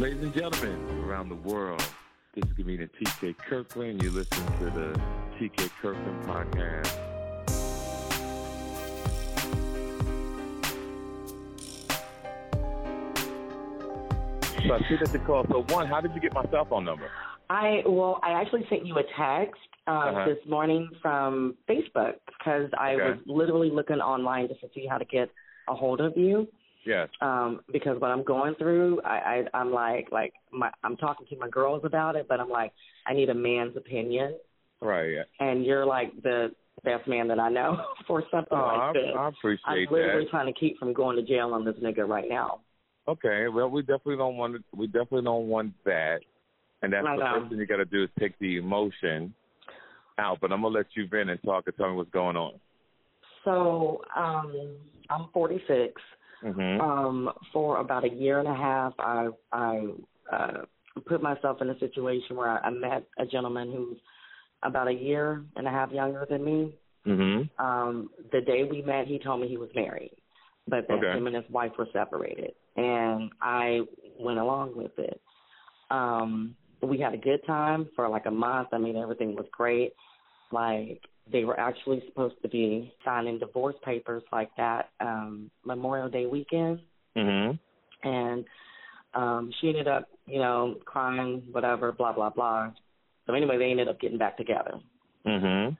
Ladies and gentlemen around the world, this is comedian TK Kirkland. You listen to the TK Kirkland podcast. So I see that the call. So one, how did you get my cell phone number? I well, I actually sent you a text uh, Uh-huh. this morning from Facebook because I Okay. was literally looking online just to see how to get a hold of you. Yes. Um, because what I'm going through, I, I I'm like like my I'm talking to my girls about it, but I'm like I need a man's opinion, Right. Yeah. and you're like the best man that I know for something Oh, I, like this. I appreciate that. I'm literally that. trying to keep from going to jail on this nigga right now. Okay. Well, we definitely don't want to, we definitely don't want that. And that's I the know. first thing you got to do is take the emotion out. But I'm gonna let you vent and talk and tell me what's going on. So um, I'm 46. Mhm. Um, for about a year and a half, I I uh, put myself in a situation where I, I met a gentleman who's about a year and a half younger than me. Mhm. Um, the day we met, he told me he was married, but that Okay. him and his wife were separated, and I went along with it. Um, we had a good time for like a month. I mean, everything was great. Like they were actually supposed to be signing divorce papers like that um Memorial Day weekend Mhm. and um she ended up, you know, crying, whatever, blah blah blah. So anyway, they ended up getting back together, Mhm.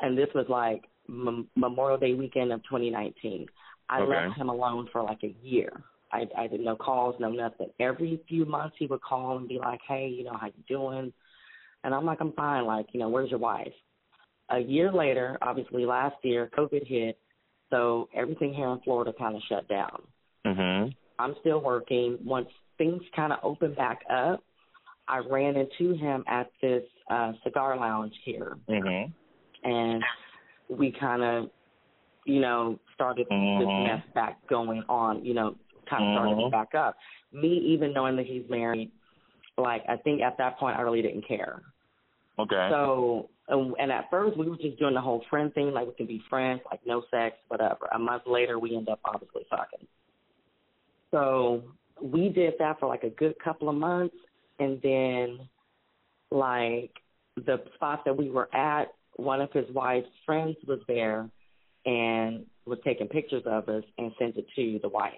and this was like M- Memorial Day weekend of 2019. I Okay. left him alone for like a year. I I did no calls, no nothing. Every few months he would call and be like, "Hey, you know, how you doing?" And I'm like, "I'm fine." Like, you know, where's your wife? A year later, obviously last year, COVID hit, so everything here in Florida kind of shut down. Mhm. I'm still working. Once things kind of opened back up, I ran into him at this uh cigar lounge here, Mhm. and we kind of, you know, started this Mhm. mess back going on. You know, kind of started Mhm. it back up. Me even knowing that he's married, like I think at that point I really didn't care. Okay. So, and, and at first we were just doing the whole friend thing, like we can be friends, like no sex, whatever. A month later, we end up obviously fucking. So we did that for like a good couple of months, and then like the spot that we were at, one of his wife's friends was there and was taking pictures of us and sent it to the wife.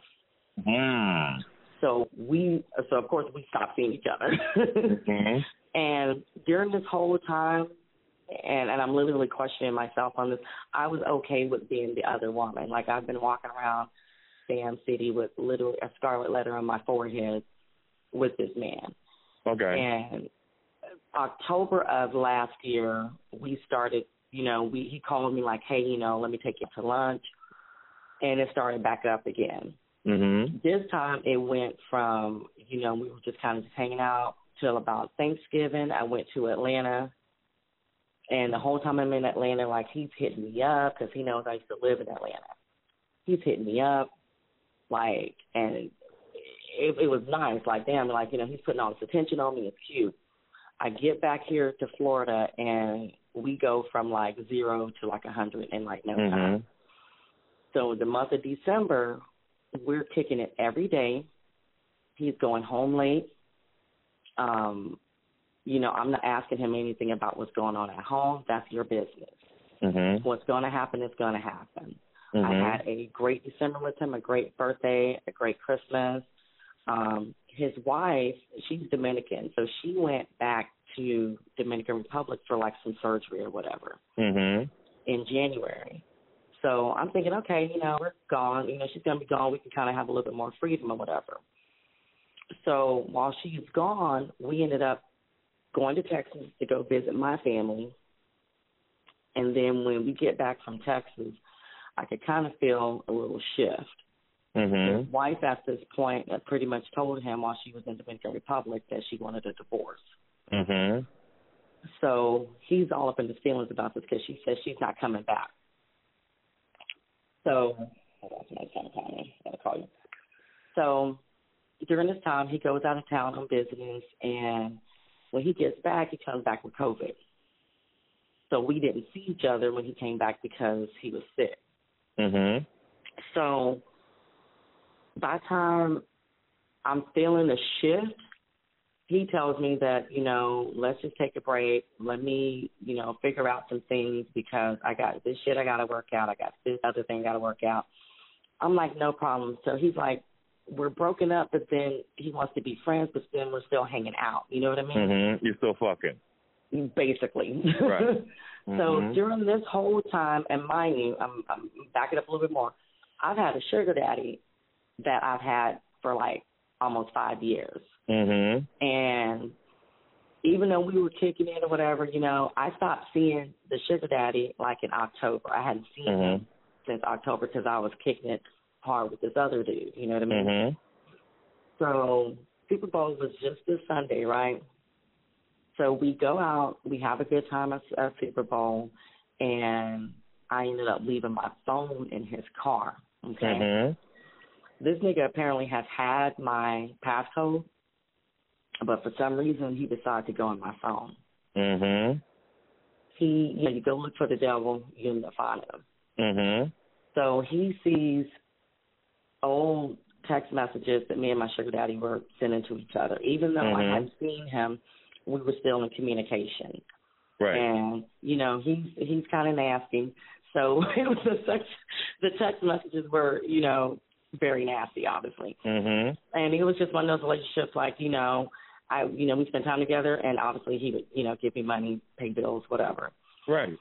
Hmm. So we, so of course we stopped seeing each other. Mhm. And during this whole time, and and I'm literally questioning myself on this, I was okay with being the other woman. Like I've been walking around Sam City with literally a scarlet letter on my forehead with this man. Okay. And October of last year, we started. You know, we he called me like, hey, you know, let me take you to lunch, and it started back up again Mhm. this time it went from you know we were just kind of just hanging out till about Thanksgiving. I went to Atlanta, and the whole time I'm in Atlanta, like he's hitting me up because he knows I used to live in Atlanta. He's hitting me up, like, and it, it was nice. Like, damn, like you know he's putting all this attention on me. It's cute. I get back here to Florida, and we go from like zero to like a hundred in like no time. Mhm. So the month of December, we're kicking it every day. He's going home late. Um, you know, I'm not asking him anything about what's going on at home. That's your business. Mhm. What's going to happen is going to happen. I Mhm. had a great December with him, a great birthday, a great Christmas. Um, his wife, she's Dominican, so she went back to Dominican Republic for like some surgery or whatever Mhm. in January. So I'm thinking, okay, you know, we're gone. You know, she's gonna be gone. We can kind of have a little bit more freedom or whatever. So while she's gone, we ended up going to Texas to go visit my family. And then when we get back from Texas, I could kind of feel a little shift. Mhm. His wife at this point had pretty much told him while she was in Dominican Republic that she wanted a divorce. Mm-hmm. So he's all up in his feelings about this because she says she's not coming back. So, hold on, somebody's trying to call me. Gotta call you. So during this time, he goes out of town on business, and when he gets back, he comes back with COVID. So we didn't see each other when he came back because he was sick. Mhm. So by the time I'm feeling a shift, he tells me that, you know, let's just take a break. Let me, you know, figure out some things because I got this shit I got to work out. I got this other thing I got to work out. I'm like, no problem. So he's like, we're broken up, but then he wants to be friends, but then we're still hanging out. You know what I mean? Mm-hmm. You're still fucking. Basically. Right. So Mhm. during this whole time, and mind you, I'm, I'm backing up a little bit more. I've had a sugar daddy that I've had for like almost five years, Mhm. and even though we were kicking it or whatever, you know, I stopped seeing the sugar daddy like in October. I hadn't seen Mhm. him since October because I was kicking it hard with this other dude. You know what I mean? Mhm. So Super Bowl was just this Sunday, right? So we go out, we have a good time at, at Super Bowl, and I ended up leaving my phone in his car. Okay. Mhm. This nigga apparently has had my passcode, but for some reason he decided to go on my phone. Mhm. He, you know, you go look for the devil, you end up finding him. Mhm. So he sees old text messages that me and my sugar daddy were sending to each other. Even though I Mhm. hadn't seen him, we were still in communication. Right. And you know, he's he's kind of nasty. So it was the sex, the text messages were, you know, very nasty, obviously. Mm-hmm. And it was just one of those relationships, like you know, I, you know, we spent time together, and obviously he would, you know, give me money, pay bills, whatever. Right.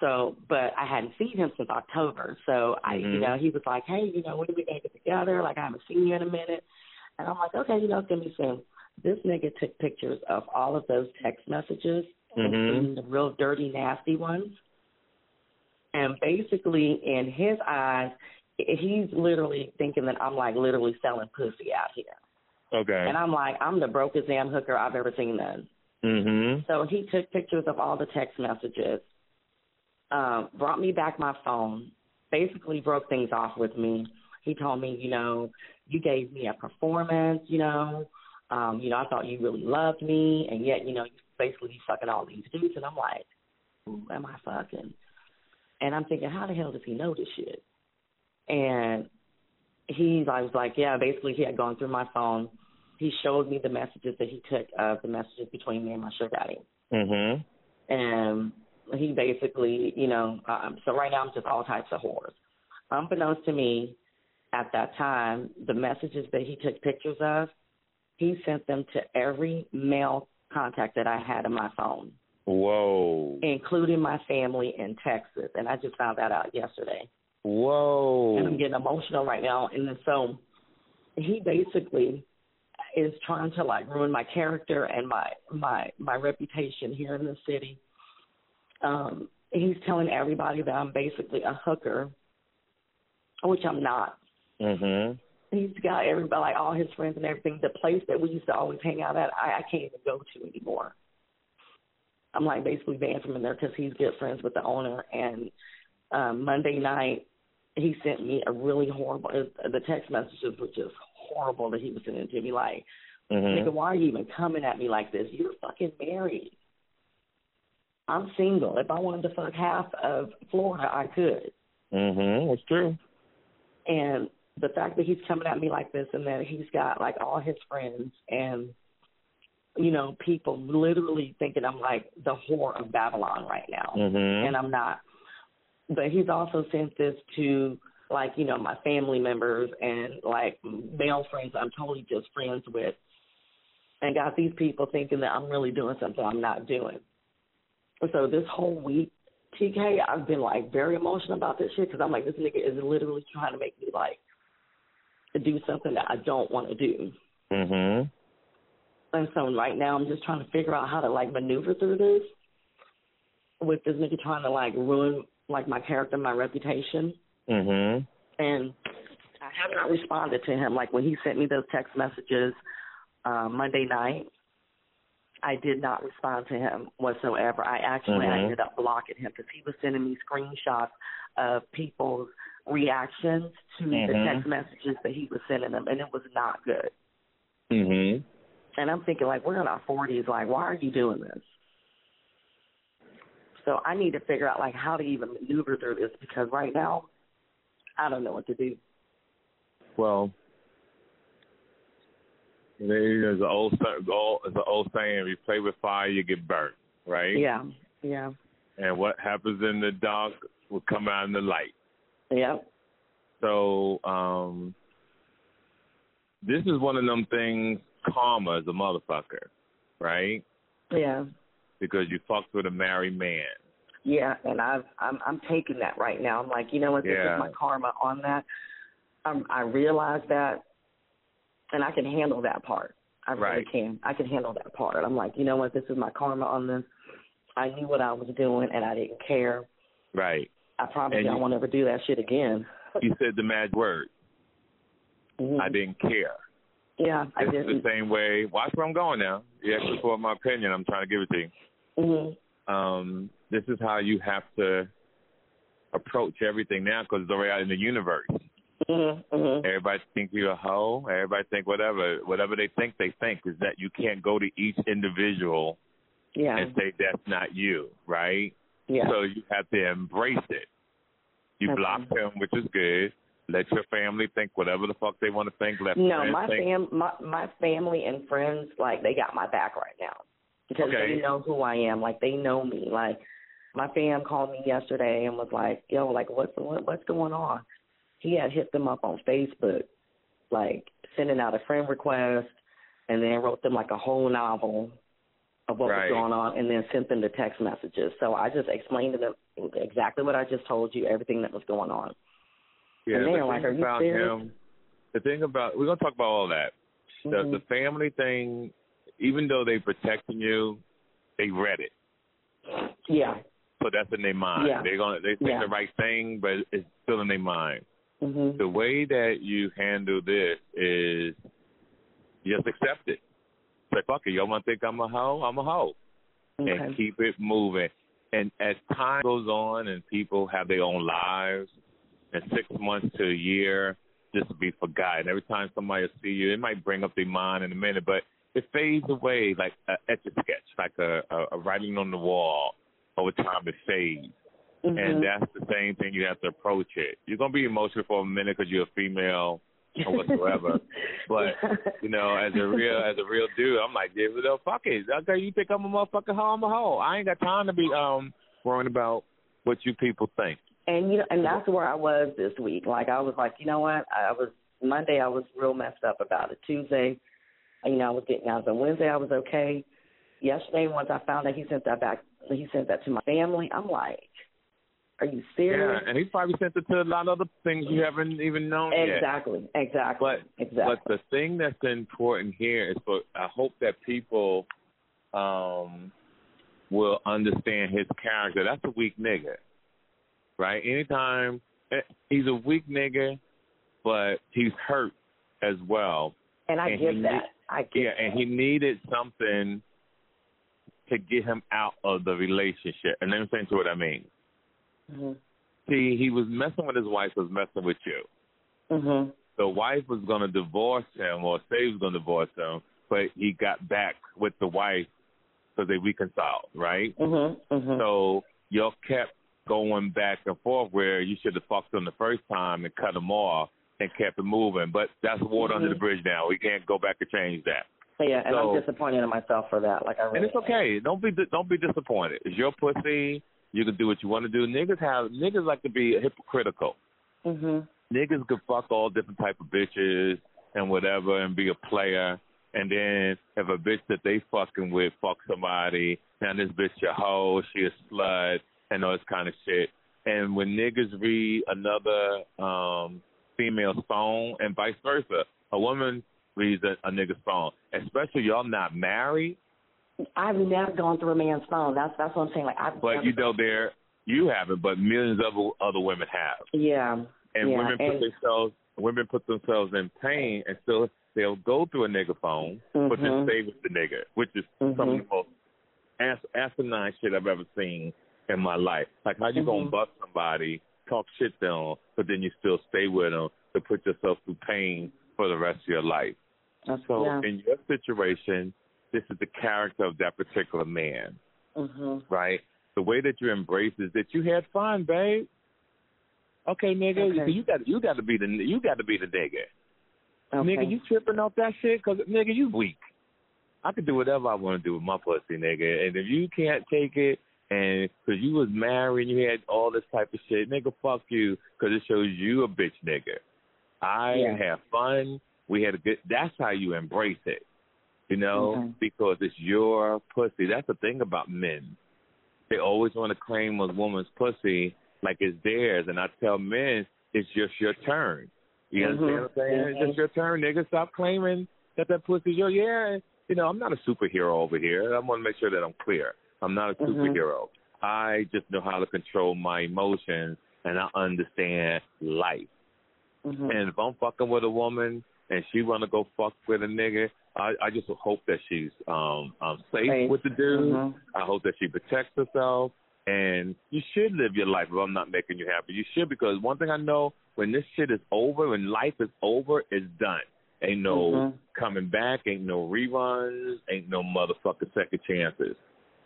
So, but I hadn't seen him since October. So I, you Mhm. know, he was like, "Hey, you know, when are we gonna get together? Like, I haven't seen you in a minute." And I'm like, "Okay, you know, it's gonna be soon." This nigga took pictures of all of those text messages, Mhm. including the real dirty, nasty ones. And basically, in his eyes, he's literally thinking that I'm like literally selling pussy out here. Okay. And I'm like, I'm the brokest damn hooker I've ever seen then. Mm-hmm. So he took pictures of all the text messages, um, brought me back my phone, basically broke things off with me. He told me, you know, you gave me a performance, you know, um, you know, I thought you really loved me, and yet, you know, you basically you fucking all these dudes, and I'm like, who am I fucking? And I'm thinking, how the hell does he know this shit? And he I was like, yeah, basically he had gone through my phone. He showed me the messages that he took of the messages between me and my sugar daddy. Mhm. And he basically, you know, um, so right now I'm just all types of whores. Unbeknownst to me, at that time, the messages that he took pictures of, he sent them to every male contact that I had on my phone, Whoa. including my family in Texas. And I just found that out yesterday. Whoa. and I'm getting emotional right now. And then so he basically is trying to like ruin my character and my my my reputation here in the city. Um, he's telling everybody that I'm basically a hooker, which I'm not. Mhm. He's got everybody, like all his friends and everything. The place that we used to always hang out at, I, I can't even go to anymore. I'm like basically banned from in there because he's good friends with the owner. And um, Monday night, he sent me a really horrible. uh, The text messages were just horrible that he was sending to me. Like, nigga, Mhm. why are you even coming at me like this? You're fucking married. I'm single. If I wanted to fuck half of Florida, I could. Mhm. that's true. And the fact that he's coming at me like this and that he's got like all his friends and you know, people literally thinking I'm like the whore of Babylon right now. Mhm. And I'm not. But he's also sent this to like, you know, my family members and like male friends I'm totally just friends with and got these people thinking that I'm really doing something I'm not doing. So this whole week, TK, I've been like very emotional about this shit because I'm like, this nigga is literally trying to make me like do something that I don't want to do. Mhm. And so right now I'm just trying to figure out how to like maneuver through this with this nigga trying to like ruin like my character, my reputation. Mhm. And I have not responded to him. Like when he sent me those text messages uh, Monday night, I did not respond to him whatsoever. I actually Mhm. ended up blocking him because he was sending me screenshots of people's reactions to the Mhm. text messages that he was sending them, and it was not good. Mhm. And I'm thinking, like, we're in our 40s. Like, why are you doing this? So I need to figure out, like, how to even maneuver through this because right now, I don't know what to do. Well, There's an old, old, it's an old saying: if you play with fire, you get burnt, right? Yeah, yeah. And what happens in the dark will come out in the light. Yeah. So, um, this is one of them things. Karma is a motherfucker, right? Yeah. Because you fucked with a married man. Yeah, and I've I'm I'm taking that right now. I'm like, you know what, this Yeah. is my karma on that. Um I realize that and I can handle that part. I really Right. can. I can handle that part. I'm like, you know what, this is my karma on this. I knew what I was doing and I didn't care. Right. I promise And you I won't ever do that shit again. You said the magic word. Mhm. I didn't care. Yeah, I It's didn't. the same way. Watch where I'm going now. You asked me for my opinion. I'm trying to give it to you. Mhm. Um, this is how you have to approach everything now because it's already out in the universe. Mhm. Mhm. Everybody think you're a hoe. Everybody think whatever. Whatever they think, they think is that you can't go to each individual Yeah. and say that's not you, right? Yeah. So you have to embrace it. You Okay. block them, which is good. Let your family think whatever the fuck they want to think. Let No, my think. fam, my my family and friends, like they got my back right now because Okay. they know who I am. Like they know me. Like my fam called me yesterday and was like, "Yo, like what's what, what's going on?" He had hit them up on Facebook, like sending out a friend request, and then wrote them like a whole novel of what Right. was going on, and then sent them the text messages. So I just explained to them exactly what I just told you, everything that was going on. Yeah, and they the were like, "Are you about serious?" him, the thing about we're gonna talk about all that. The Mhm. the family thing, even though they protecting you, they read it. Yeah. So that's in their mind. Yeah. They're gonna they think Yeah. the right thing, but it's still in their mind. Mhm. The way that you handle this is just accept it. Say fuck it, y'all wanna think I'm a hoe? I'm a hoe. Okay. and keep it moving. And as time goes on and people have their own lives, and six months to a year, this will be forgotten. Every time somebody will see you, it might bring up their mind in a minute, but it fades away like a etch a sketch, like a, a, a writing on the wall. Over time, it fades. Mhm. And that's the same thing you have to approach it. You're gonna be emotional for a minute because you're a female or whatsoever. but you know, as a real as a real dude, I'm like, yeah, well, fuck it. Okay, you think I'm a motherfucking hoe? I'm a hoe. I ain't got time to be um worrying about what you people think. and you know, and that's where I was this week. Like I was like, you know what? I was Monday. I was real messed up about it. Tuesday, you know, I was getting out. On Wednesday, I was okay. Yesterday, once I found out he sent that back, he sent that to my family. I'm like, are you serious? Yeah, and he's probably sent it to a lot of other things you haven't even known yet. Exactly. Exactly. But exactly. but the thing that's important here is for I hope that people um will understand his character. That's a weak nigga. Right? Anytime eh, he's a weak nigga, but he's hurt as well. and I and get that. I get Yeah, and he needed something to get him out of the relationship. And let me say to what I mean. Mhm. See, he was messing with his wife, was messing with you. Mhm. the wife was going to divorce him or say he was going to divorce him, but he got back with the wife because they reconciled, right? Mhm. Mhm. So y'all kept going back and forth where you should have fucked him the first time and cut him off and kept it moving. But that's water under the Mhm. bridge now. We can't go back and change that. yeah, and so- I'm disappointed in myself for that. Like I really. And it's okay. Don't be don't be disappointed. It's your pussy. You can do what you want to do. Niggas have niggas like to be hypocritical. Mhm. niggas could fuck all different type of bitches and whatever and be a player. And then if a bitch that they fucking with fuck somebody, now this bitch a hoe, she a slut, and all this kind of shit. And when niggas read another um female's phone and vice versa, a woman reads a, a nigga's phone, especially y'all not married, I've never gone through a man's phone. That's that's what I'm saying. Like I've. but you know there you haven't, but millions of other women have. Yeah. And yeah. women put and, themselves women put themselves in pain and still they'll go through a nigga phone but then Mhm. stay with the nigga, which is some of the Mhm. most as- asinine shit I've ever seen in my life. Like how you gonna Mhm. bust somebody, talk shit to them, but then you still stay with them to put yourself through pain for the rest of your life. That's, So yeah. in your situation, this is the character of that particular man, Mhm. right? The way that you embrace is that you had fun, babe. Okay, nigga, Okay. you got you got to be the you got to be the nigga. Okay. Nigga, you tripping off that shit? Cause nigga, you weak. I could do whatever I want to do with my pussy, nigga. And if you can't take it, and because you was married and you had all this type of shit, nigga, fuck you, because it shows you a bitch, nigga. I Yeah. have fun. We had a good. That's how you embrace it, you know, Mhm. because it's your pussy. That's the thing about men. They always want to claim a woman's pussy like it's theirs, and I tell men it's just your turn. You Mhm. understand what I'm saying? It's Mhm. just your turn, nigga. Stop claiming that that pussy's your. Yeah, you know, I'm not a superhero over here. I want to make sure that I'm clear. I'm not a Mhm. superhero. I just know how to control my emotions, and I understand life. Mhm. And if I'm fucking with a woman and she want to go fuck with a nigga, I, I just hope that she's um, um safe Safe. with the dude. Mhm. I hope that she protects herself. And you should live your life if I'm not making you happy. You should because one thing I know when this shit is over, when life is over, it's done. Ain't no Mhm. coming back, ain't no reruns, ain't no motherfucking second chances.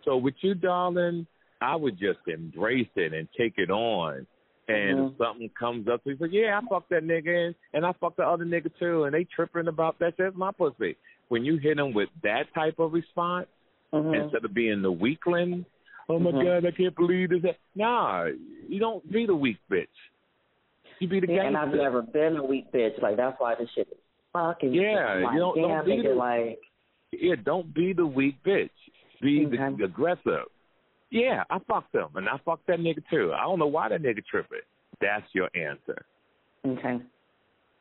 So with you, darling, I would just embrace it and take it on. And Mhm. if something comes up, to you say, "Yeah, I fucked that nigga, and, and I fucked the other nigga too," and they tripping about that. That's my pussy. When you hit them with that type of response, Mhm. instead of being the weakling, oh my Mhm. god, I can't believe this. Nah, you don't be the weak bitch. You be the Yeah, and. I've never been a weak bitch. Like that's why this shit is fucking. Yeah, like, you don't- don't damn, be nigga, the- like. Yeah, don't be the weak bitch. Be the aggressive. Yeah, I fucked him, and I fucked that nigga too. I don't know why that nigga tripping. That's your answer. Okay.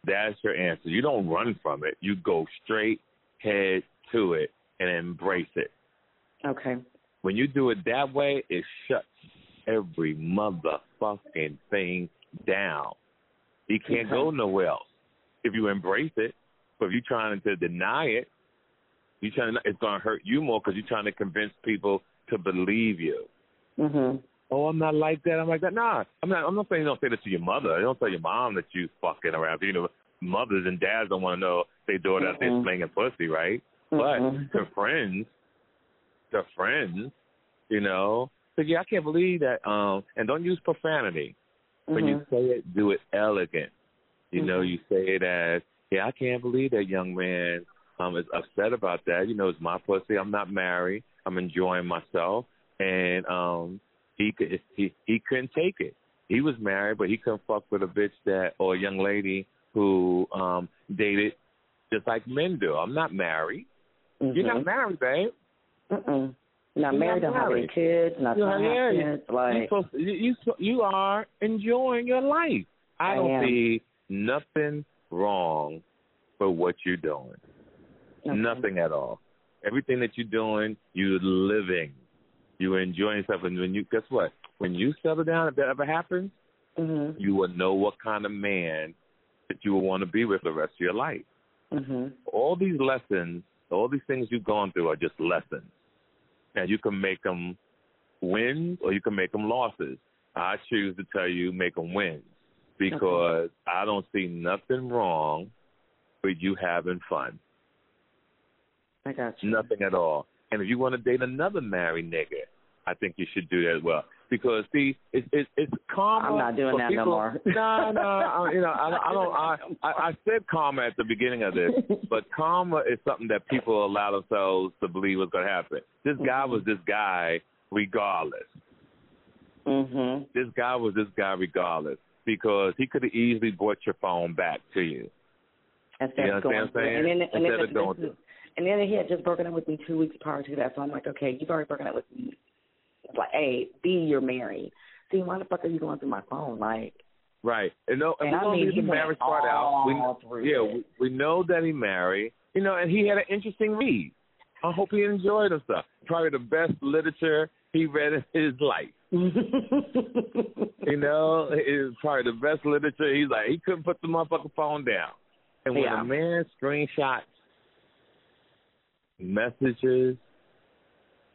That's your answer. You don't run from it. You go straight head to it and embrace it. Okay. When you do it that way, it shuts every motherfucking thing down. You can't go nowhere else if you embrace it. But if you're trying to deny it, you trying to, it's going to hurt you more because you're trying to convince people to believe you. Mhm. Oh, I'm not like that. I'm like that. Nah, I'm not. I'm not saying you don't say this to your mother. You don't tell your mom that you fucking around. You know, mothers and dads don't want to know their daughter out there slinging pussy, right? Mhm. But to friends, to friends, you know. So yeah, I can't believe that. Um, and don't use profanity when you Mhm. say it. Do it elegant. You know, Mhm. you say it as, yeah, I can't believe that young man um is upset about that. You know, it's my pussy. I'm not married. I'm enjoying myself, and um, he could he he couldn't take it. He was married, but he couldn't fuck with a bitch that or a young lady who um dated just like men do. I'm not married. You're Mhm. not married, babe. Mm-mm. Not You're married, not don't have any kids, not You're married. kids. Like, you, supposed, you you you are enjoying your life. I I don't am. see nothing wrong with what you're doing. okay. Nothing at all. Everything that you're doing, you're living. You're enjoying yourself. And when you guess what? When you settle down, if that ever happens, Mhm. you will know what kind of man that you will want to be with the rest of your life. Mhm. All these lessons, all these things you've gone through are just lessons. Now you can make them wins or you can make them losses. I choose to tell you make them wins because I don't see nothing wrong with you having fun. I got you. Nothing at all. And if you want to date another married nigga, I think you should do that as well. Because see, it's it's, it's karma. I'm not doing that no more. No, no, I, you know, I, I don't. I, I I said karma at the beginning of this, but karma is something that people allow themselves to believe was going to happen. This guy was this guy regardless. Mhm. This guy was this guy regardless because he could have easily brought your phone back to you. Instead You of going what I'm saying? and then and Instead of going this is- and then he had just broken up with me two weeks prior to that, so I'm like, okay, you've already broken up with me. It's like, A, B, you're married. See, why the fuck are you going through my phone? Like, Right. And no, and And we're I mean, the marriage part out. We, yeah, we, we know that he married. You know, and he had an interesting read. I hope he enjoyed himself. Probably the best literature he read in his life. You know, it's probably the best literature. He's like, he couldn't put the motherfucking phone down. And when Yeah. a man screenshots messages,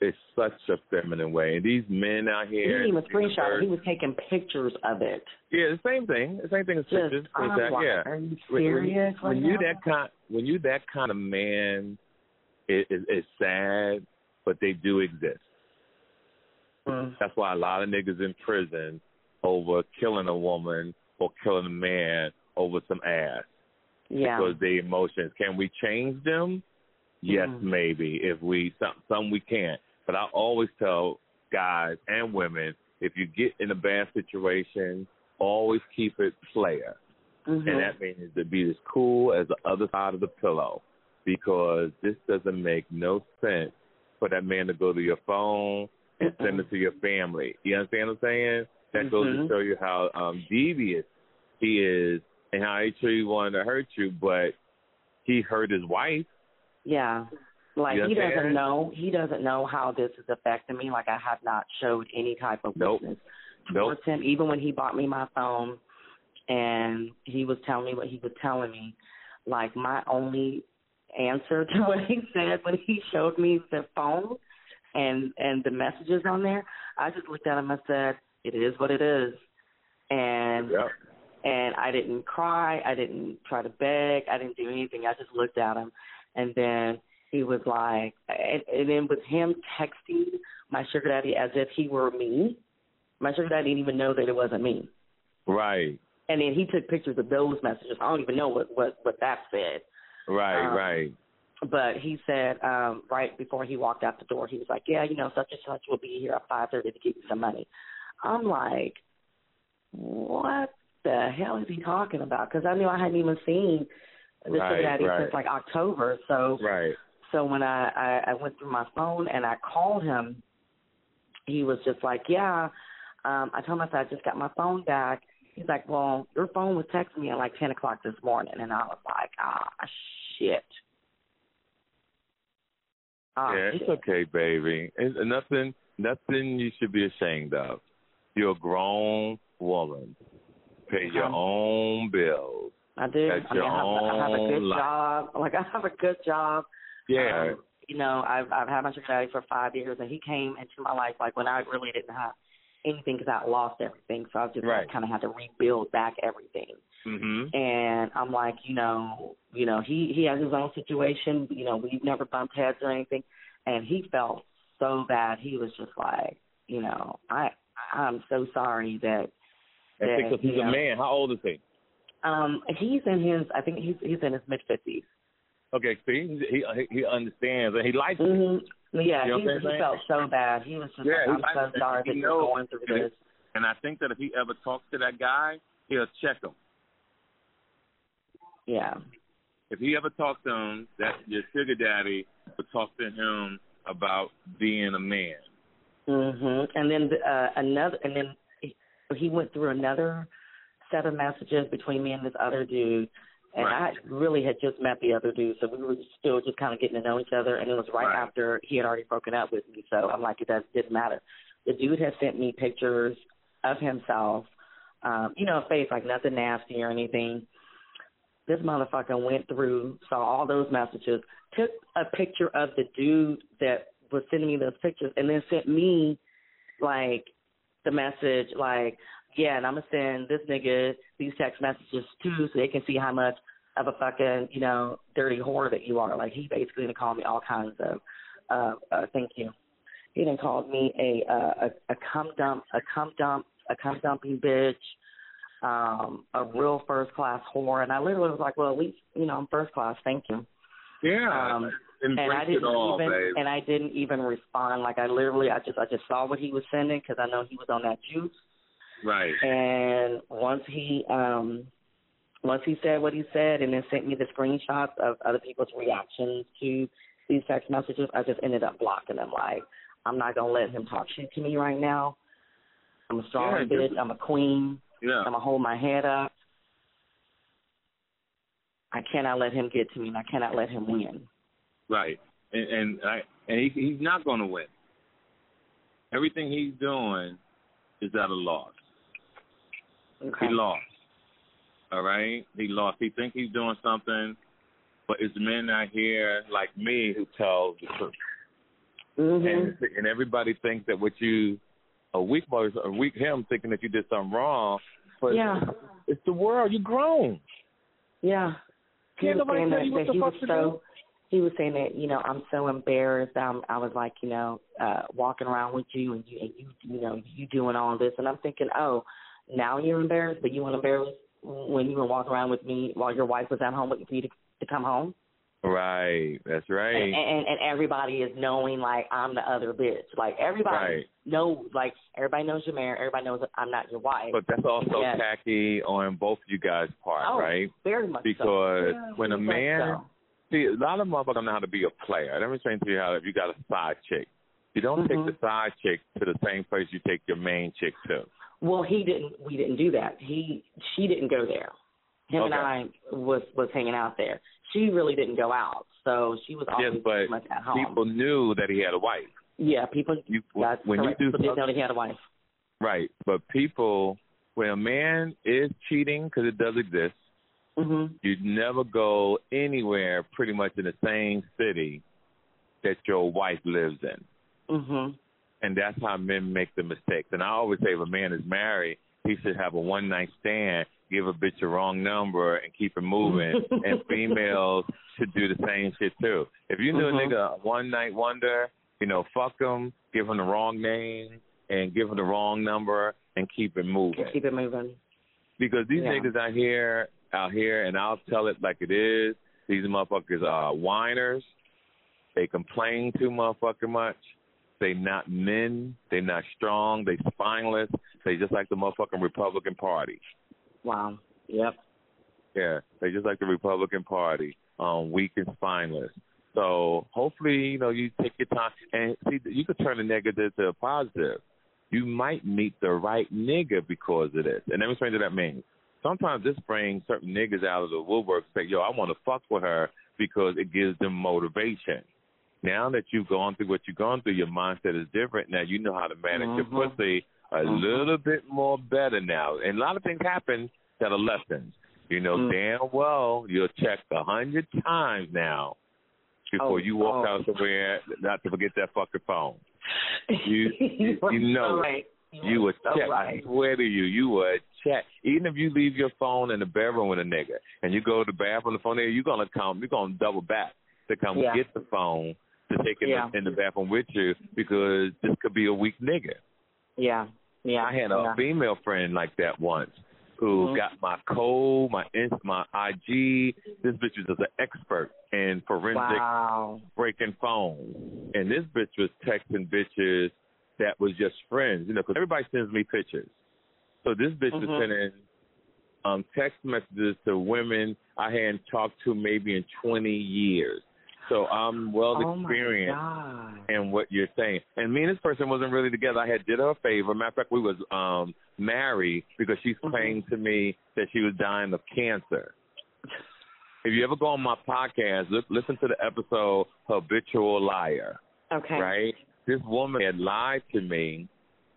it's such a feminine way. And these men out he here, didn't even screenshot it. He yeah, was taking pictures of it. the same thing. The same thing as pictures. Just, I'm like, yeah. are you When- serious? when, right you now? that kind when you that kind of man it is it's sad but they do exist Mm. that's why a lot of niggas in prison over killing a woman or killing a man over some ass Yeah. Because their emotions. Can we change them? Yes, Mhm. maybe. If we some some we can't. But I always tell guys and women, if you get in a bad situation, always keep it player. Mhm. And that means to be as cool as the other side of the pillow. Because this doesn't make no sense for that man to go to your phone and send it to your family. You understand what I'm saying? That goes to Mhm. show you how um devious he is and how he truly wanted to hurt you, but he hurt his wife. Yeah. Like he doesn't know he doesn't know how this is affecting me. Like I have not showed any type of Nope. weakness Nope. towards him. Even when he bought me my phone and he was telling me what he was telling me, like my only answer to what he said when he showed me the phone and and the messages on there, I just looked at him and said, It is what it is and Yep. and I didn't cry, I didn't try to beg, I didn't do anything. I just looked at him, and then he was like, and, and then with him texting my sugar daddy as if he were me, my sugar daddy didn't even know that it wasn't me. Right. And then he took pictures of those messages. I don't even know what what what that said. Right, Um, right. But he said um right before he walked out the door, he was like, "Yeah, you know, such and such will be here at five thirty to give you some money." I'm like, "What the hell is he talking about?" Because I knew I hadn't even seen the Right, daddy right. since like October. So Right. so when I, I I went through my phone and I called him, he was just like, "Yeah." Um, I told him I said I just got my phone back. He's like, "Well, your phone was texting me at like ten o'clock this morning," and I was like, "Ah, shit." Ah, yeah, shit. it's okay, baby. It's nothing nothing you should be ashamed of. You're a grown woman. Pay your Okay. own bills. I do. That's I mean, I have, I have a good life. job. Like I have a good job. Yeah. Um, you know, I've I've had my sugar daddy for five years, and he came into my life like when I really didn't have anything because I lost everything. So I just Right. kind of had to rebuild back everything. Mm-hmm. And I'm like, you know, you know, he he has his own situation. You know, we've never bumped heads or anything, and he felt so bad. He was just like, you know, I I'm so sorry that And because he's yeah. a man. How old is he? Um he's in his I think he's he's in his mid fifties. Okay, see, he he, he understands and he likes it. Mm-hmm. Yeah, You know he, he saying? felt so bad. He was just Yeah, like, I'm so sorry that you're going through this. And I think that if he ever talks to that guy, he'll check him. Yeah. If he ever talks to him, that your sugar daddy would talk to him about being a man. Mhm. And then uh another and then he, he went through another set of messages between me and this other dude. And Right. I really had just met the other dude, so we were still just kind of getting to know each other. And it was right, Right. after he had already broken up with me, so I'm like, it does, didn't matter. The dude had sent me pictures of himself, um, you know, face like nothing nasty or anything. This motherfucker went through, saw all those messages, took a picture of the dude that was sending me those pictures, and then sent me like the message like, yeah, and I'm gonna send this nigga these text messages too, so they can see how much of a fucking you know dirty whore that you are. Like he basically done called me all kinds of uh, uh thank you. He done called me a uh, a a cum dump, a cum dump, a cum dumping bitch, um, a real first class whore, and I literally was like, well, at least you know I'm first class, thank you. Yeah. Um, and I didn't all, even babe. and I didn't even respond. Like I literally, I just I just saw what he was sending because I know he was on that juice. Right. And once he um once he said what he said and then sent me the screenshots of other people's reactions to these text messages, I just ended up blocking them. Like I'm not gonna let him talk shit to me right now. I'm a strong Yeah, bitch. I'm a queen. Yeah. I'm gonna hold my head up. I cannot let him get to me, and I cannot let him win. Right. And and I and he he's not going to win. Everything he's doing is at a loss. Okay. He lost. All right. He lost. He think he's doing something, but it's men out here like me who tell the truth. Mhm. And and everybody thinks that what you a weak boy a weak him thinking that you did something wrong. But Yeah. it's the world. You're grown. Yeah. He Can't was nobody saying tell that, you what the he fuck was to so do. he was saying that, you know, I'm so embarrassed. Um I was like, you know, uh walking around with you and you and you you know, you doing all this and I'm thinking, Oh, now you're embarrassed, but you want to embarrass when you were walking around with me while your wife was at home waiting for you to, to come home. Right, that's right. And, and and everybody is knowing like I'm the other bitch. Like everybody right. knows, like everybody knows you're married. Everybody knows that I'm not your wife. But that's also yeah. tacky on both you guys' part, oh, right? Very much because so. when a man, so. see, a lot of motherfuckers know how to be a player. Let me explain to you how if you got a side chick, you don't mm-hmm. take the side chick to the same place you take your main chick to. Well, he didn't. We didn't do that. He, she didn't go there. Him okay. and I was was hanging out there. She really didn't go out, so she was always yes, but much at home. people knew that he had a wife. Yeah, people. You, that's when correct. you do people didn't know that he had a wife. Right, but people, when a man is cheating, because it does exist, mm-hmm. you never go anywhere pretty much in the same city that your wife lives in. Mhm. And that's how men make the mistakes. And I always say, if a man is married, he should have a one night stand, give a bitch a wrong number, and keep it moving. and females should do the same shit too. If you knew mm-hmm. a nigga a one night wonder, you know, fuck him, give him the wrong name, and give him the wrong number, and keep it moving. Keep it moving. Because these yeah. niggas out here, out here, and I'll tell it like it is. These motherfuckers are whiners. They complain too motherfucking much. They not men. They not strong. They spineless. They just like the motherfucking Republican Party. Wow. Yep. Yeah, they just like the Republican Party. Um, weak and spineless. So hopefully, you know, you take your time and see. You could turn the negative to a positive. You might meet the right nigga because of this. And let me explain what that means. Sometimes this brings certain niggas out of the woodwork. Say, yo, I want to fuck with her because it gives them motivation. Now that you've gone through what you've gone through, your mindset is different. Now you know how to manage mm-hmm. your pussy a mm-hmm. little bit more better now. And a lot of things happen that are lessons. You know mm. damn well you'll check a hundred times now before oh, you walk oh. out somewhere not to forget that fucking phone. You you, you know right. you would so check. Right. I swear to you, you would check. Even if you leave your phone in the bedroom with a nigga and you go to the bathroom, the phone there, you're gonna come. You're gonna double back to come yeah. get the phone to take it yeah. in the bathroom with you because this could be a weak nigga. Yeah, yeah. I had a yeah. female friend like that once who mm-hmm. got my code, my my IG. This bitch was an expert in forensic wow. breaking phones, and this bitch was texting bitches that was just friends, you know, because everybody sends me pictures. So this bitch mm-hmm. was sending um text messages to women I hadn't talked to maybe in 20 years. So I'm well oh experienced in what you're saying. And me and this person wasn't really together. I had did her a favor. Matter of fact, we was um married because she's mm-hmm. claimed to me that she was dying of cancer. If you ever go on my podcast, look, listen to the episode "Habitual Liar." Okay. Right. This woman had lied to me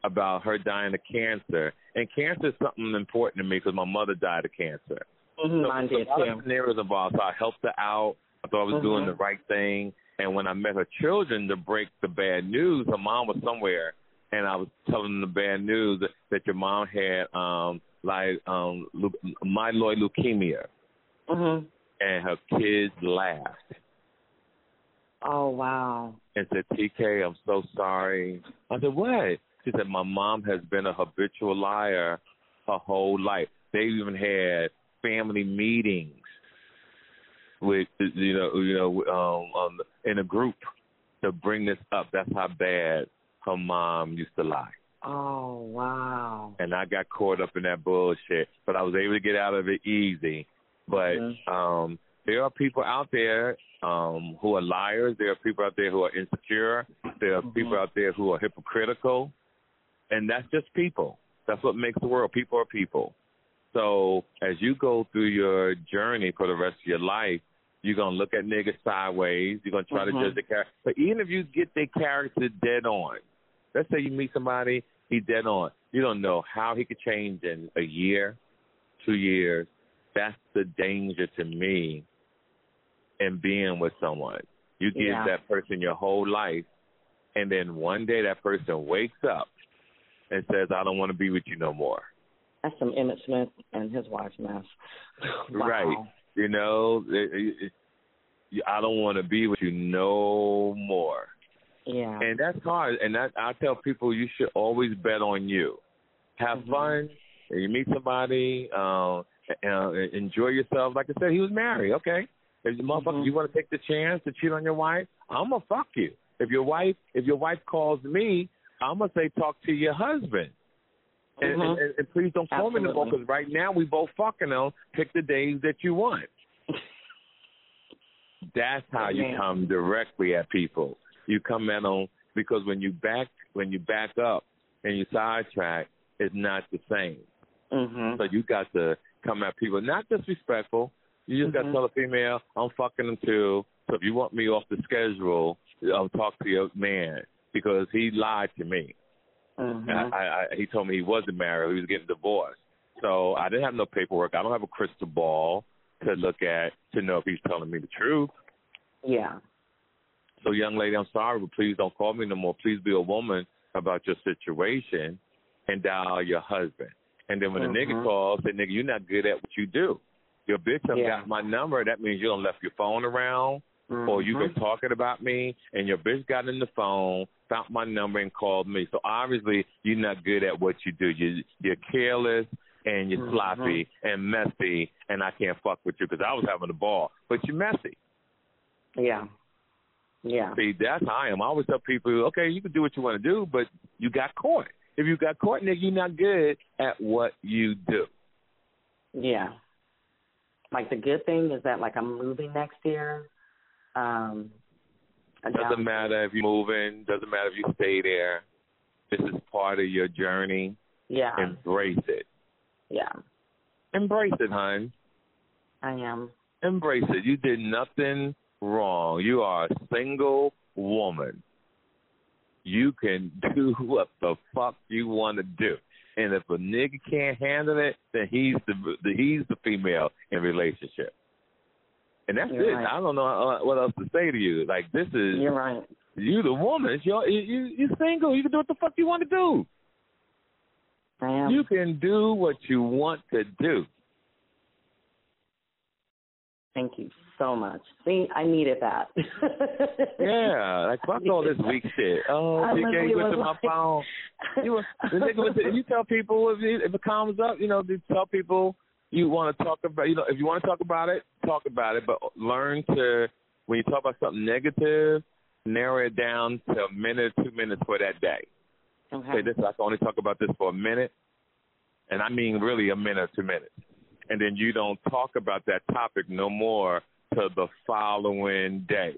about her dying of cancer, and cancer is something important to me because my mother died of cancer. Mm-hmm, so mine did too. scenarios involved. So I helped her out. I thought I was mm-hmm. doing the right thing. And when I met her children to break the bad news, her mom was somewhere, and I was telling them the bad news that, that your mom had um like um leu- myeloid leukemia, Mhm. and her kids laughed Oh wow. and said, "TK, I'm so sorry." I said, "What?" She said, "My mom has been a habitual liar her whole life. They even had family meetings with you know you know um, um in a group to bring this up. That's how bad her mom used to lie. Oh wow. And I got caught up in that bullshit, but I was able to get out of it easy. But Mhm. um there are people out there um who are liars. There are people out there who are insecure. There are Mhm. people out there who are hypocritical. And that's just people. That's what makes the world. People are people. So as you go through your journey for the rest of your life, you're gonna look at niggas sideways. You're gonna try Mhm. to judge the character. But even if you get their character dead on, let's say you meet somebody, he's dead on. You don't know how he could change in a year, two years. That's the danger to me in being with someone. You give Yeah. that person your whole life, and then one day that person wakes up and says, "I don't want to be with you no more." That's some Emmitt Smith and his wife's mess. wow. Right. You know, it, it, it, I don't want to be with you no more. Yeah. And that's hard. And that, I tell people you should always bet on you. Have Mhm. fun. You meet somebody, um, uh, enjoy yourself. Like I said, he was married. Okay, if you motherfucker, Mhm. you want to take the chance to cheat on your wife, I'm gonna fuck you. If your wife, if your wife calls me, I'm gonna say talk to your husband. And, Mhm. and, and please don't call me no more because right now we both fucking on. Pick the days that you want. That's how you come directly at people. You come at them because when you back when you back up and you sidetrack, it's not the same. Mhm. So you got to come at people, not disrespectful. You just got to tell a female, I'm fucking them too. So if you want me off the schedule, I'll talk to your man because he lied to me. Mhm. I, I, I, he told me he wasn't married. He was getting divorced. So I didn't have no paperwork. I don't have a crystal ball to look at to know if he's telling me the truth. yeah. So, young lady, I'm sorry, but please don't call me no more. Please be a woman about your situation and dial your husband. And then when the nigga Mhm. calls, say, nigga, you're not good at what you do. Your bitch done Yeah. got my number. That means you done left your phone around or you've been Mhm. talking about me and your bitch got in the phone, found my number and called me. So obviously you're not good at what you do. You you're careless and you're Mhm. sloppy and messy and I can't fuck with you because I was having a ball. But you're messy. Yeah. Yeah. See, that's how I am. I always tell people, okay, you can do what you want to do, but you got caught. If you got caught, nigga, you're not good at what you do. Yeah. Like the good thing is that like I'm moving next year. Um Doesn't matter if you're moving. Doesn't matter if you stay there. This is part of your journey. Yeah. Embrace it. yeah. Embrace it, hon. I am. Embrace it. You did nothing wrong. You are a single woman. You can do what the fuck you want to do. And if a nigga can't handle it, then he's the, the he's the female in relationship. And that's You're it. right. I don't know uh, what else to say to you. Like this is You're right. you the woman. It's your you you you're single. You can do what the fuck you want to do. I am. You can do what you want to do. Thank you so much. See, I needed that. Yeah, like fuck all this weak shit. Oh, I you can't was to my phone. You were- the nigga was, you tell people if it, if it comes up, you know, you tell people you want to talk about, you know, if you want to talk about it, talk about it, but learn to when you talk about something negative, narrow it down to a minute, two minutes for that day. okay. Say this, I can only talk about this for a minute, and I mean really a minute or two minutes, and then you don't talk about that topic no more till the following day,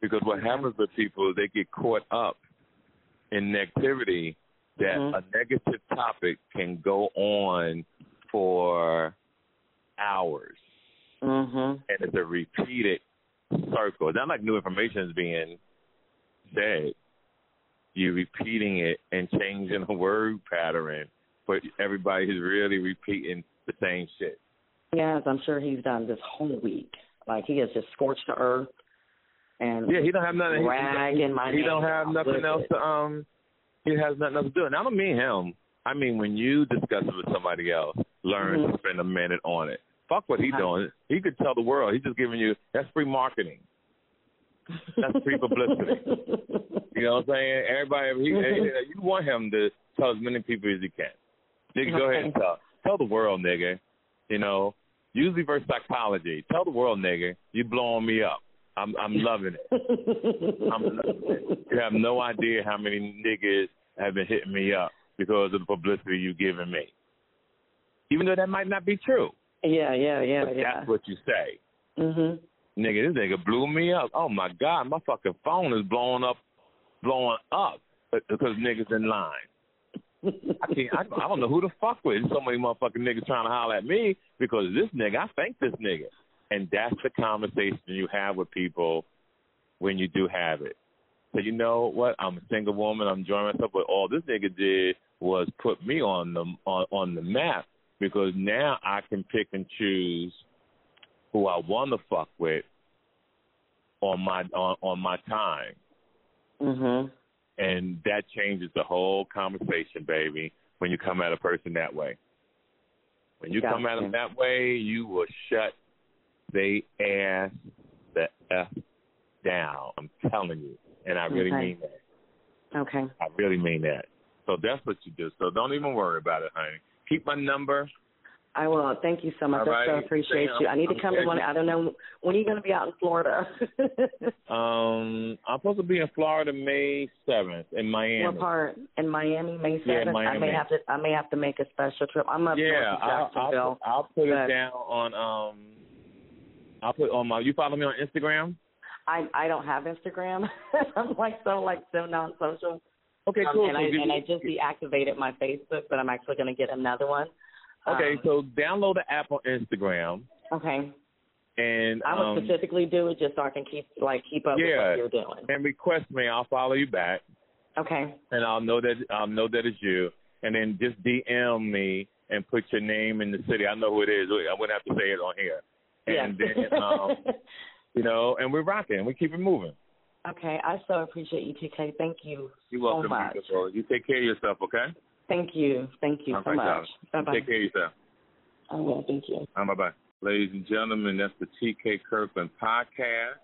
because what Okay. happens with people is they get caught up in negativity that Mhm. a negative topic can go on for hours, Mhm. and it's a repeated circle. It's not like new information is being said. You're repeating it and changing the word pattern, but everybody is really repeating the same shit. Yes, I'm sure he's done this whole week. Like he has just scorched the earth and Yeah, he don't have nothing. he- my He don't have nothing else it. to um. He has nothing else to do, and I don't mean him. I mean when you discuss it with somebody else, learn Mhm. to spend a minute on it. Fuck what he Okay. doing. He could tell the world. He's just giving you that's free marketing. That's free publicity. You know what I'm saying? Everybody, he, Mhm. you want him to tell as many people as he can. Nigga, go ahead and tell. Tell the world, nigga. You know, use reverse psychology. Tell the world, nigga, you blowing me up. I'm I'm loving it. I'm loving it. You have no idea how many niggas have been hitting me up because of the publicity you giving me. Even though that might not be true, yeah, yeah, yeah, but yeah. that's what you say. Mhm. Nigga, this nigga blew me up. Oh my god, my fucking phone is blowing up, blowing up because niggas in line. I can't. I, I don't know who to fuck with. There's so many motherfucking niggas trying to holler at me because this nigga. I thank this nigga, and that's the conversation you have with people when you do have it. So you know what? I'm a single woman. I'm enjoying myself, but all this nigga did was put me on the on on the map because now I can pick and choose who I want to fuck with on my on on my time Mhm. and that changes the whole conversation, baby. When you come at a person that way, when you come at them that way, you will shut they ass the f down. I'm telling you, and I really Okay. mean that. Okay. I really mean that. So that's what you do. So don't even worry about it, honey. Keep my number. I will. Thank you so much. All I so appreciate Sam, you. I need to I'm come to one. I don't know when are you going to be out in Florida. Um, I'm supposed to be in Florida May seventh in Miami. what part in Miami? May Yeah, seventh. I may have to. I may have to make a special trip. I'm up yeah, north of I'll, I'll, put- I'll put but- it down on um. I'll put on my. You follow me on Instagram? I I don't have Instagram. I'm like so like so non Okay, Um, cool. and so I and I just deactivated my Facebook, but I'm actually going to get another one. okay, Um, so download the app on Instagram okay. and I would um, specifically do it just so I can keep like keep up with what you're doing. and request me. I'll follow you back, Okay. and I'll know that I'll know that it's you. And then just DM me and put your name in the city. I know who it is. I wouldn't have to say it on here. And yes. then um, you know, and we're rocking. We keep it moving. Okay. I so appreciate you, TK. Thank you You're so welcome. much. beautiful. You take care of yourself, okay? Thank you. Thank you All so right, much. Bye bye. Take care of yourself. I will. Thank you. Um, bye bye. Ladies and gentlemen, that's the TK Kirkland podcast.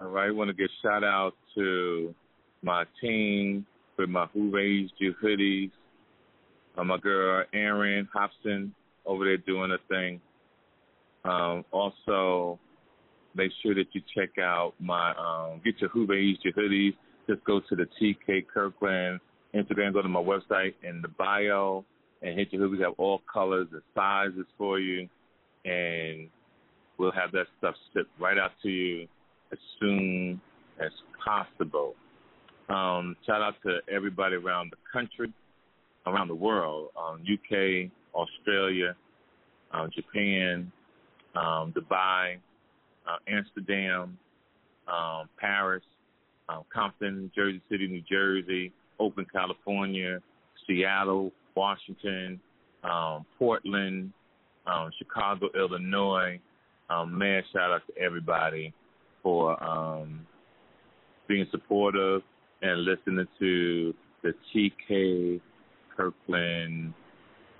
All right, I want to give shout out to my team with my Who Raised You hoodies. Uh, my girl Erin Hobson over there doing a thing. Um, also, make sure that you check out my um, get your Who Raised You hoodies. Just go to the TK Kirkland Instagram, go to my website in the bio and hit your hood. We have all colors and sizes for you, and we'll have that stuff shipped right out to you as soon as possible. Um, shout out to everybody around the country, around the world, um, UK, Australia, uh, Japan, um, Dubai, uh, Amsterdam, um, Paris, um, Compton, Jersey City, New Jersey, Oakland, California, Seattle, Washington, um, Portland, um, Chicago, Illinois. Um, man, shout out to everybody for um, being supportive and listening to the TK Kirkland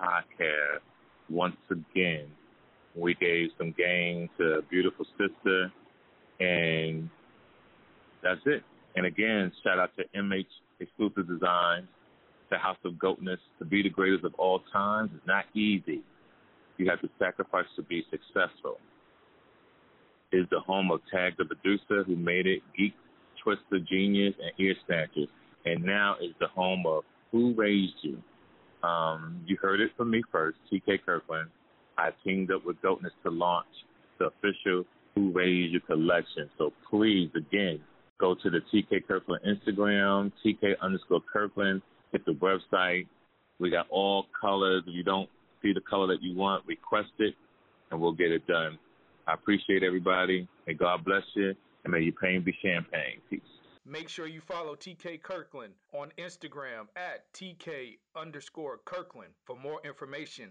podcast once again. We gave some game to beautiful sister, and that's it. And again, shout out to MH Exclusive Designs, the House of Goatness. To be the greatest of all times is not easy. You have to sacrifice to be successful. Is the home of Tag the Producer, who made it, Geek, Twister, Genius, and Ear Snatchers. And now is the home of Who Raised You. Um, you heard it from me first, TK Kirkland. I teamed up with Goatness to launch the official Who Raised You collection. So please, again, go to the TK Kirkland Instagram, TK underscore Kirkland, hit the website. We got all colors. If you don't see the color that you want, request it, and we'll get it done. I appreciate everybody. May God bless you, and may your pain be champagne. Peace. Make sure you follow TK Kirkland on Instagram at TK underscore Kirkland for more information